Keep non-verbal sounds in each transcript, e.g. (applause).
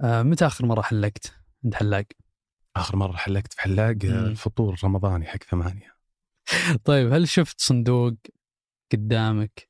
آه متى آخر مرة حلقت عند حلاق؟ آخر مرة حلقت في حلاق آه،. الفطور رمضاني حق ثمانية (laughs) طيب هل شفت صندوق قدامك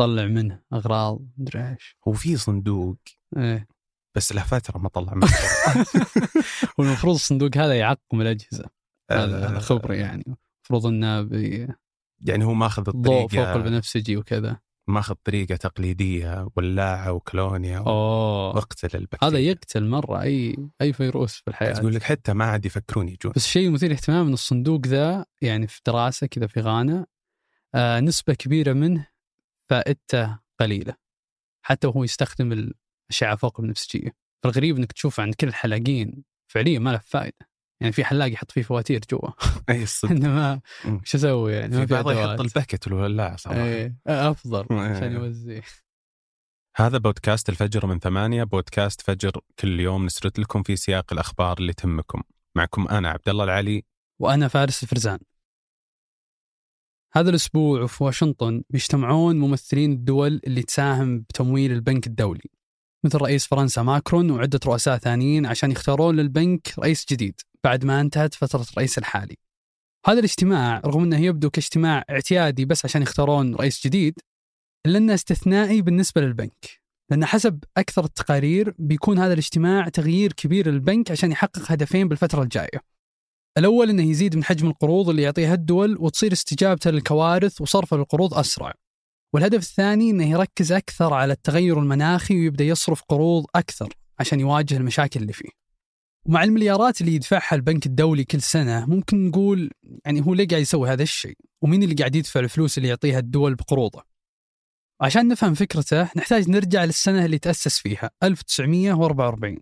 طلع منه أغراض مدري إيش؟ هو في صندوق إيه بس له فترة ما طلع منه (laughs) والمفروض الصندوق هذا يعقم الأجهزة هذا هذا آه، خبري يعني المفروض إنه بضوء يعني هو ماخذ فوق الطريقة البنفسجي وكذا ماخذ طريقة تقليدية ولاعة وكولونيا أوه. واقتل البكتيريا. هذا يقتل مرة أي أي فيروس في الحياة. تقول لك حتى ما عاد يفكرون يجون. بس شيء مثير اهتمام إن الصندوق ذا يعني في دراسة كذا في غانا آه نسبة كبيرة منه فائدته قليلة. حتى وهو يستخدم الأشعة فوق البنفسجيه فالغريب إنك تشوف عند كل الحلاقين فعليا ما له فائدة. يعني في حلاق يحط فيه فواتير جوا. اي الصدق انما. وش أسوي يعني؟ في ما في بعض يحط البكت والولاعة صراحة. إيه أفضل إيه. عشان يوزع هذا بودكاست الفجر من ثمانية بودكاست فجر كل يوم نسرد لكم في سياق الأخبار اللي تهمكم. معكم أنا عبد الله العلي. وأنا فارس الفرزان. هذا الأسبوع وفي واشنطن بيجتمعون ممثلين الدول اللي تساهم بتمويل البنك الدولي مثل رئيس فرنسا ماكرون وعدة رؤساء ثانيين عشان يختارون للبنك رئيس جديد. بعد ما انتهت فترة الرئيس الحالي. هذا الاجتماع رغم إنه يبدو كاجتماع اعتيادي بس عشان يختارون رئيس جديد الا انه استثنائي بالنسبة للبنك. لأن حسب أكثر التقارير بيكون هذا الاجتماع تغيير كبير للبنك عشان يحقق هدفين بالفترة الجاية. الأول أنه يزيد من حجم القروض اللي يعطيها الدول وتصير استجابته للكوارث وصرف القروض أسرع والهدف الثاني أنه يركز أكثر على التغير المناخي ويبدأ يصرف قروض أكثر عشان يواجه المشاكل اللي فيه ومع المليارات اللي يدفعها البنك الدولي كل سنة ممكن نقول يعني هو ليه قاعد يسوي هذا الشيء؟ ومين اللي قاعد يدفع الفلوس اللي يعطيها الدول بقروضه؟ عشان نفهم فكرته نحتاج نرجع للسنة اللي تأسس فيها 1944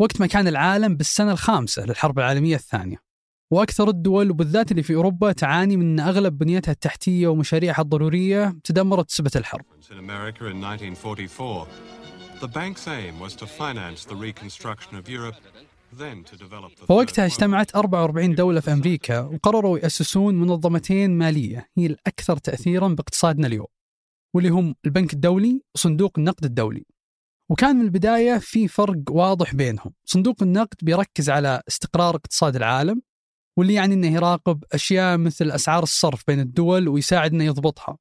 وقت ما كان العالم بالسنة الخامسة للحرب العالمية الثانية. وأكثر الدول وبالذات اللي في أوروبا تعاني من ان أغلب بنيتها التحتية ومشاريعها الضرورية تدمرت بسبب الحرب. In America in 1944, the bank's aim was to finance the reconstruction of Europe, فوقتها. اجتمعت 44 دولة في أمريكا وقرروا يأسسون منظمتين مالية هي الأكثر تاثيرا باقتصادنا اليوم. واللي هم البنك الدولي وصندوق النقد الدولي. وكان من البداية في فرق واضح بينهم، صندوق النقد بيركز على استقرار اقتصاد العالم واللي يعني إنه يراقب أشياء مثل أسعار الصرف بين الدول ويساعد إنه يضبطها.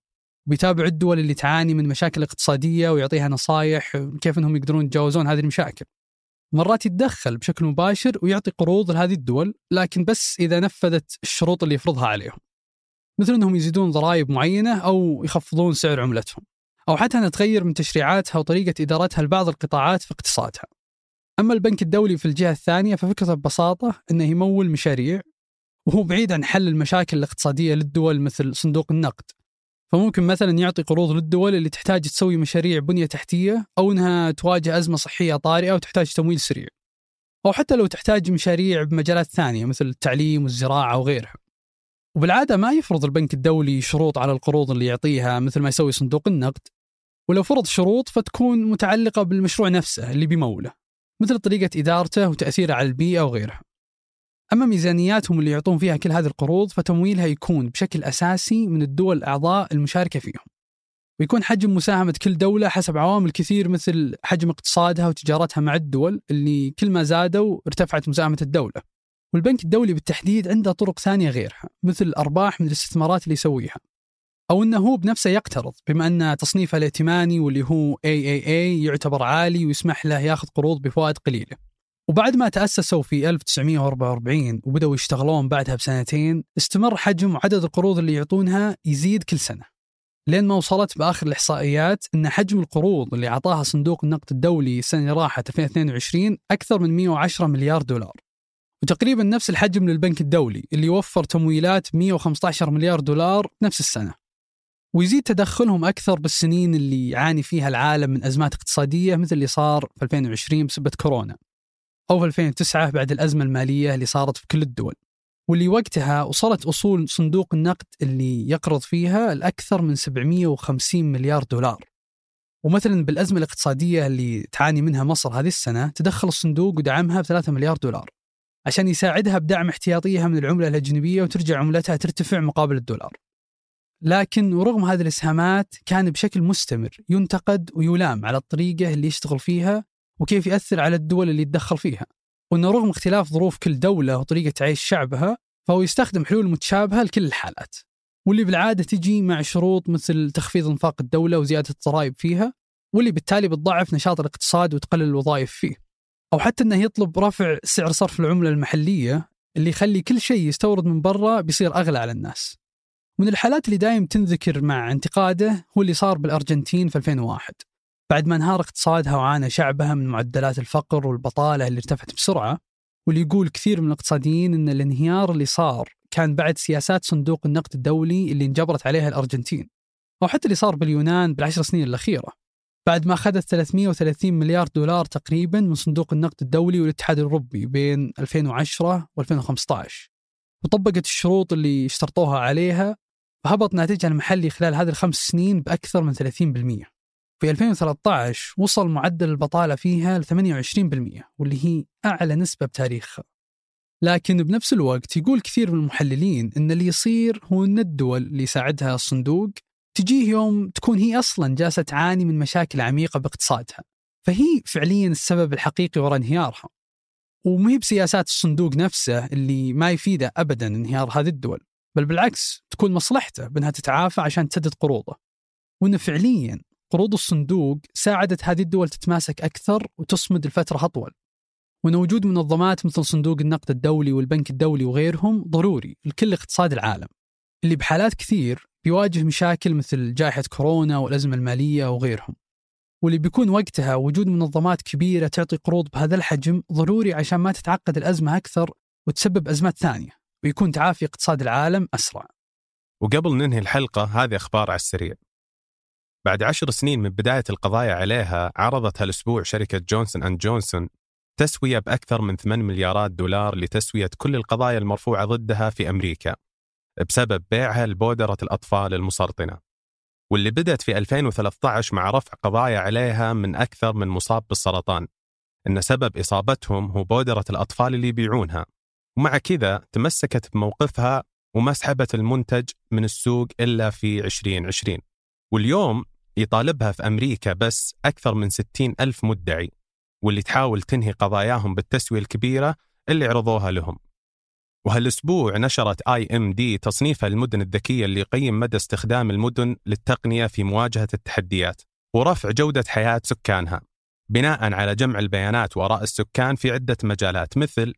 وبيتابع الدول اللي تعاني من مشاكل اقتصادية ويعطيها نصائح كيف إنهم يقدرون يتجاوزون هذه المشاكل. مرات يتدخل بشكل مباشر ويعطي قروض لهذه الدول لكن بس إذا نفذت الشروط اللي يفرضها عليهم. مثل إنهم يزيدون ضرائب معينة أو يخفضون سعر عملتهم. أو حتى أنها تغير من تشريعاتها وطريقه إدارتها لبعض القطاعات في اقتصادها. أما البنك الدولي في الجهة الثانية ففكرته ببساطة إنه يمول مشاريع وهو بعيد عن حل المشاكل الاقتصادية للدول مثل صندوق النقد. فممكن مثلا يعطي قروض للدول اللي تحتاج تسوي مشاريع بنية تحتية أو إنها تواجه أزمة صحية طارئة وتحتاج تمويل سريع. أو حتى لو تحتاج مشاريع بمجالات ثانية مثل التعليم والزراعة وغيرها. وبالعادة ما يفرض البنك الدولي شروط على القروض اللي يعطيها مثل ما يسوي صندوق النقد. ولو فرض شروط فتكون متعلقة بالمشروع نفسه اللي بيموله. مثل طريقة إدارته وتأثيره على البيئة وغيرها. أما ميزانياتهم اللي يعطون فيها كل هذه القروض فتمويلها يكون بشكل أساسي من الدول الأعضاء المشاركة فيهم. ويكون حجم مساهمة كل دولة حسب عوامل كثير مثل حجم اقتصادها وتجارتها مع الدول اللي كل ما زادوا ارتفعت مساهمة الدولة. والبنك الدولي بالتحديد عنده طرق ثانية غيرها مثل الأرباح من الاستثمارات اللي يسويها. أو أنه هو بنفسه يقترض بما أن تصنيفه الائتماني واللي هو AAA يعتبر عالي ويسمح له ياخذ قروض بفوائد قليلة. وبعد ما تأسسوا في 1944 وبدأوا يشتغلون بعدها بسنتين استمر حجم وعدد القروض اللي يعطونها يزيد كل سنة. لين ما وصلت بآخر الإحصائيات أن حجم القروض اللي أعطاها صندوق النقد الدولي السنة اللي راحت 2022 أكثر من 110 مليار دولار. وتقريبا نفس الحجم للبنك الدولي اللي وفر تمويلات 115 مليار دولار نفس السنة. ويزيد تدخلهم أكثر بالسنين اللي يعاني فيها العالم من أزمات اقتصادية مثل اللي صار في 2020 بسبب كورونا. أو في 2009 بعد الأزمة المالية اللي صارت في كل الدول. واللي وقتها وصلت أصول صندوق النقد اللي يقرض فيها الأكثر من 750 مليار دولار. ومثلا بالأزمة الاقتصادية اللي تعاني منها مصر هذه السنة تدخل الصندوق ودعمها ب 3 مليار دولار. عشان يساعدها بدعم احتياطيها من العملة الأجنبية وترجع عملتها ترتفع مقابل الدولار. لكن ورغم هذه الإسهامات كان بشكل مستمر ينتقد ويلام على الطريقة اللي يشتغل فيها وكيف يأثر على الدول اللي يتدخل فيها. وأنه رغم اختلاف ظروف كل دولة وطريقة عيش شعبها فهو يستخدم حلول متشابهة لكل الحالات. واللي بالعادة تجي مع شروط مثل تخفيض انفاق الدولة وزيادة الضرائب فيها واللي بالتالي بتضعف نشاط الاقتصاد وتقلل الوظائف فيه. أو حتى أنه يطلب رفع سعر صرف العملة المحلية اللي يخلي كل شيء يستورد من برا بيصير أغلى على الناس. من الحالات اللي دايم تنذكر مع انتقاده هو اللي صار بالأرجنتين في 2001 بعد ما انهار اقتصادها وعانى شعبها من معدلات الفقر والبطالة اللي ارتفعت بسرعة واللي يقول كثير من الاقتصاديين أن الانهيار اللي صار كان بعد سياسات صندوق النقد الدولي اللي انجبرت عليها الأرجنتين أو حتى اللي صار باليونان بالعشر سنين الأخيرة. بعد ما أخذت 330 مليار دولار تقريبا من صندوق النقد الدولي والاتحاد الأوروبي بين 2010 و2015 وطبقت الشروط اللي اشترطوها عليها فهبط ناتجها المحلي خلال هذه الخمس سنين بأكثر من 30% في 2013 وصل معدل البطالة فيها ل 28% واللي هي أعلى نسبة بتاريخها لكن بنفس الوقت يقول كثير من المحللين أن اللي يصير هو أن الدول اللي يساعدها الصندوق تجيه يوم تكون هي أصلا جالسة تعاني من مشاكل عميقة باقتصادها فهي فعليا السبب الحقيقي وراء انهيارها. ومهي بسياسات الصندوق نفسه اللي ما يفيده أبدا انهيار هذه الدول بل بالعكس تكون مصلحته بأنها تتعافى عشان تسدد قروضه. وأنه فعليا قروض الصندوق ساعدت هذه الدول تتماسك أكثر وتصمد لفترة أطول. وأن وجود منظمات مثل صندوق النقد الدولي والبنك الدولي وغيرهم ضروري لكل اقتصاد العالم اللي بحالات كثير بيواجه مشاكل مثل جائحة كورونا والأزمة المالية وغيرهم. واللي بيكون وقتها وجود منظمات كبيرة تعطي قروض بهذا الحجم ضروري عشان ما تتعقد الأزمة أكثر وتسبب أزمات ثانية ويكون تعافي اقتصاد العالم أسرع. وقبل ننهي الحلقة هذه أخبار على السريع. بعد عشر سنين من بداية القضايا عليها عرضت هالأسبوع شركة جونسون أند جونسون تسوية بأكثر من 8 مليارات دولار لتسوية كل القضايا المرفوعة ضدها في أمريكا بسبب بيعها لبودرة الأطفال المسرطنة. واللي بدأت في 2013 مع رفع قضايا عليها من أكثر من مصاب بالسرطان. إن سبب إصابتهم هو بودرة الأطفال اللي يبيعونها. ومع كذا تمسكت بموقفها وما سحبت المنتج من السوق إلا في 2020 واليوم يطالبها في أمريكا بس أكثر من 60 ألف مدعي واللي تحاول تنهي قضاياهم بالتسوية الكبيرة اللي عرضوها لهم. وهالأسبوع نشرت آي إم دي تصنيفها المدن الذكية اللي يقيم مدى استخدام المدن للتقنية في مواجهة التحديات ورفع جودة حياة سكانها بناء على جمع البيانات وراء السكان في عدة مجالات مثل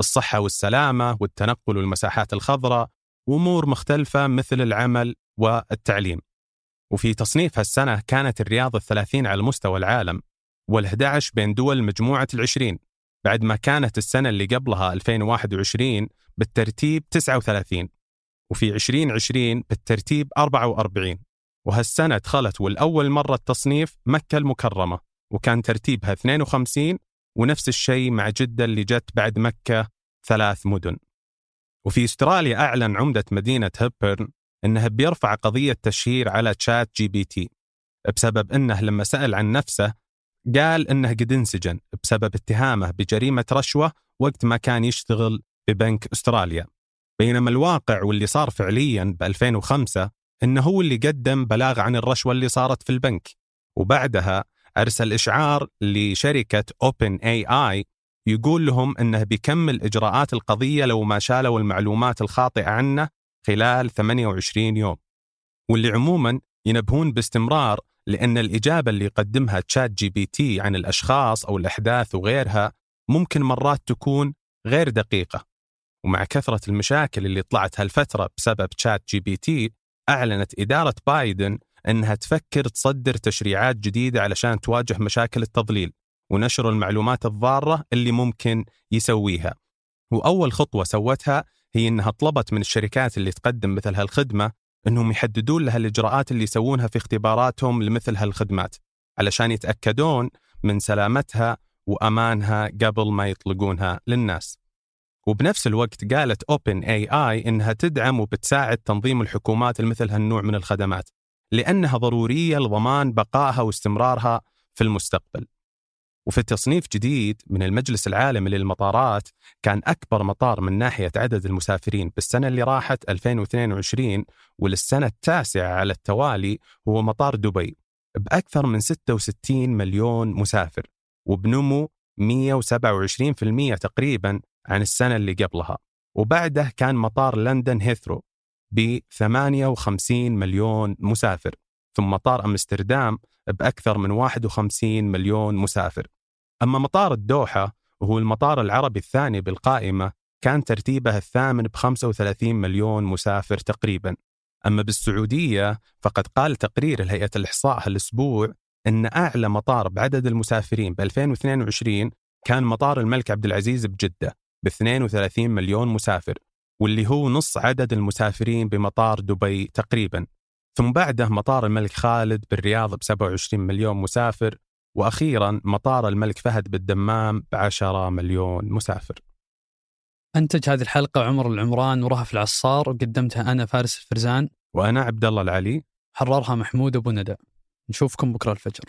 الصحة والسلامة والتنقل والمساحات الخضراء وأمور مختلفة مثل العمل والتعليم. وفي تصنيف هالسنة كانت الرياض الثلاثين على مستوى العالم وال11 بين دول مجموعة العشرين بعد ما كانت السنة اللي قبلها 2021 بالترتيب 39 وفي 2020 بالترتيب 44 وهالسنة دخلت ولأول مرة التصنيف مكة المكرمة وكان ترتيبها 52 ونفس الشيء مع جدة اللي جت بعد مكة ثلاث مدن. وفي استراليا أعلن عمدة مدينة هيبرن أنه بيرفع قضية تشهير على تشات جي بي تي بسبب أنه لما سأل عن نفسه قال أنه قد انسجن بسبب اتهامه بجريمة رشوة وقت ما كان يشتغل ببنك أستراليا. بينما الواقع واللي صار فعليا ب 2005 أنه هو اللي قدم بلاغ عن الرشوة اللي صارت في البنك. وبعدها أرسل إشعار لشركة Open AI يقول لهم أنه بيكمل إجراءات القضية لو ما شالوا المعلومات الخاطئة عنه خلال 28 يوم. واللي عموما ينبهون باستمرار لأن الإجابة اللي يقدمها تشات جي بي تي عن الأشخاص أو الأحداث وغيرها ممكن مرات تكون غير دقيقة. ومع كثرة المشاكل اللي طلعت هالفترة بسبب تشات جي بي تي أعلنت إدارة بايدن أنها تفكر تصدر تشريعات جديدة علشان تواجه مشاكل التضليل ونشر المعلومات الضارة اللي ممكن يسويها. وأول خطوة سوتها هي أنها طلبت من الشركات اللي تقدم مثل هالخدمة أنهم يحددون لها الإجراءات اللي يسوونها في اختباراتهم لمثل هالخدمات علشان يتأكدون من سلامتها وأمانها قبل ما يطلقونها للناس وبنفس الوقت قالت اوبن اي اي إنها تدعم وبتساعد تنظيم الحكومات لمثل هالنوع من الخدمات لأنها ضرورية لضمان بقائها واستمرارها في المستقبل. وفي تصنيف جديد من المجلس العالمي للمطارات كان أكبر مطار من ناحية عدد المسافرين بالسنة اللي راحت 2022 وللسنة التاسعة على التوالي هو مطار دبي بأكثر من 66 مليون مسافر وبنمو 127% تقريبا عن السنة اللي قبلها وبعده كان مطار لندن هيثرو ب 58 مليون مسافر ثم مطار أمستردام بأكثر من 51 مليون مسافر. أما مطار الدوحة وهو المطار العربي الثاني بالقائمة كان ترتيبه الثامن ب 35 مليون مسافر تقريبا. أما بالسعودية فقد قال تقرير الهيئة الإحصاء هالأسبوع أن أعلى مطار بعدد المسافرين ب 2022 كان مطار الملك عبد العزيز بجدة ب 32 مليون مسافر واللي هو نص عدد المسافرين بمطار دبي تقريبا. ثم بعده مطار الملك خالد بالرياض ب 27 مليون مسافر وأخيرا مطار الملك فهد بالدمام ب 10 مليون مسافر. أنتج هذه الحلقة عمر العمران ورهف العصار وقدمتها أنا فارس الفرزان. وأنا عبد الله العلي. حررها محمود أبو ندى. نشوفكم بكرة الفجر.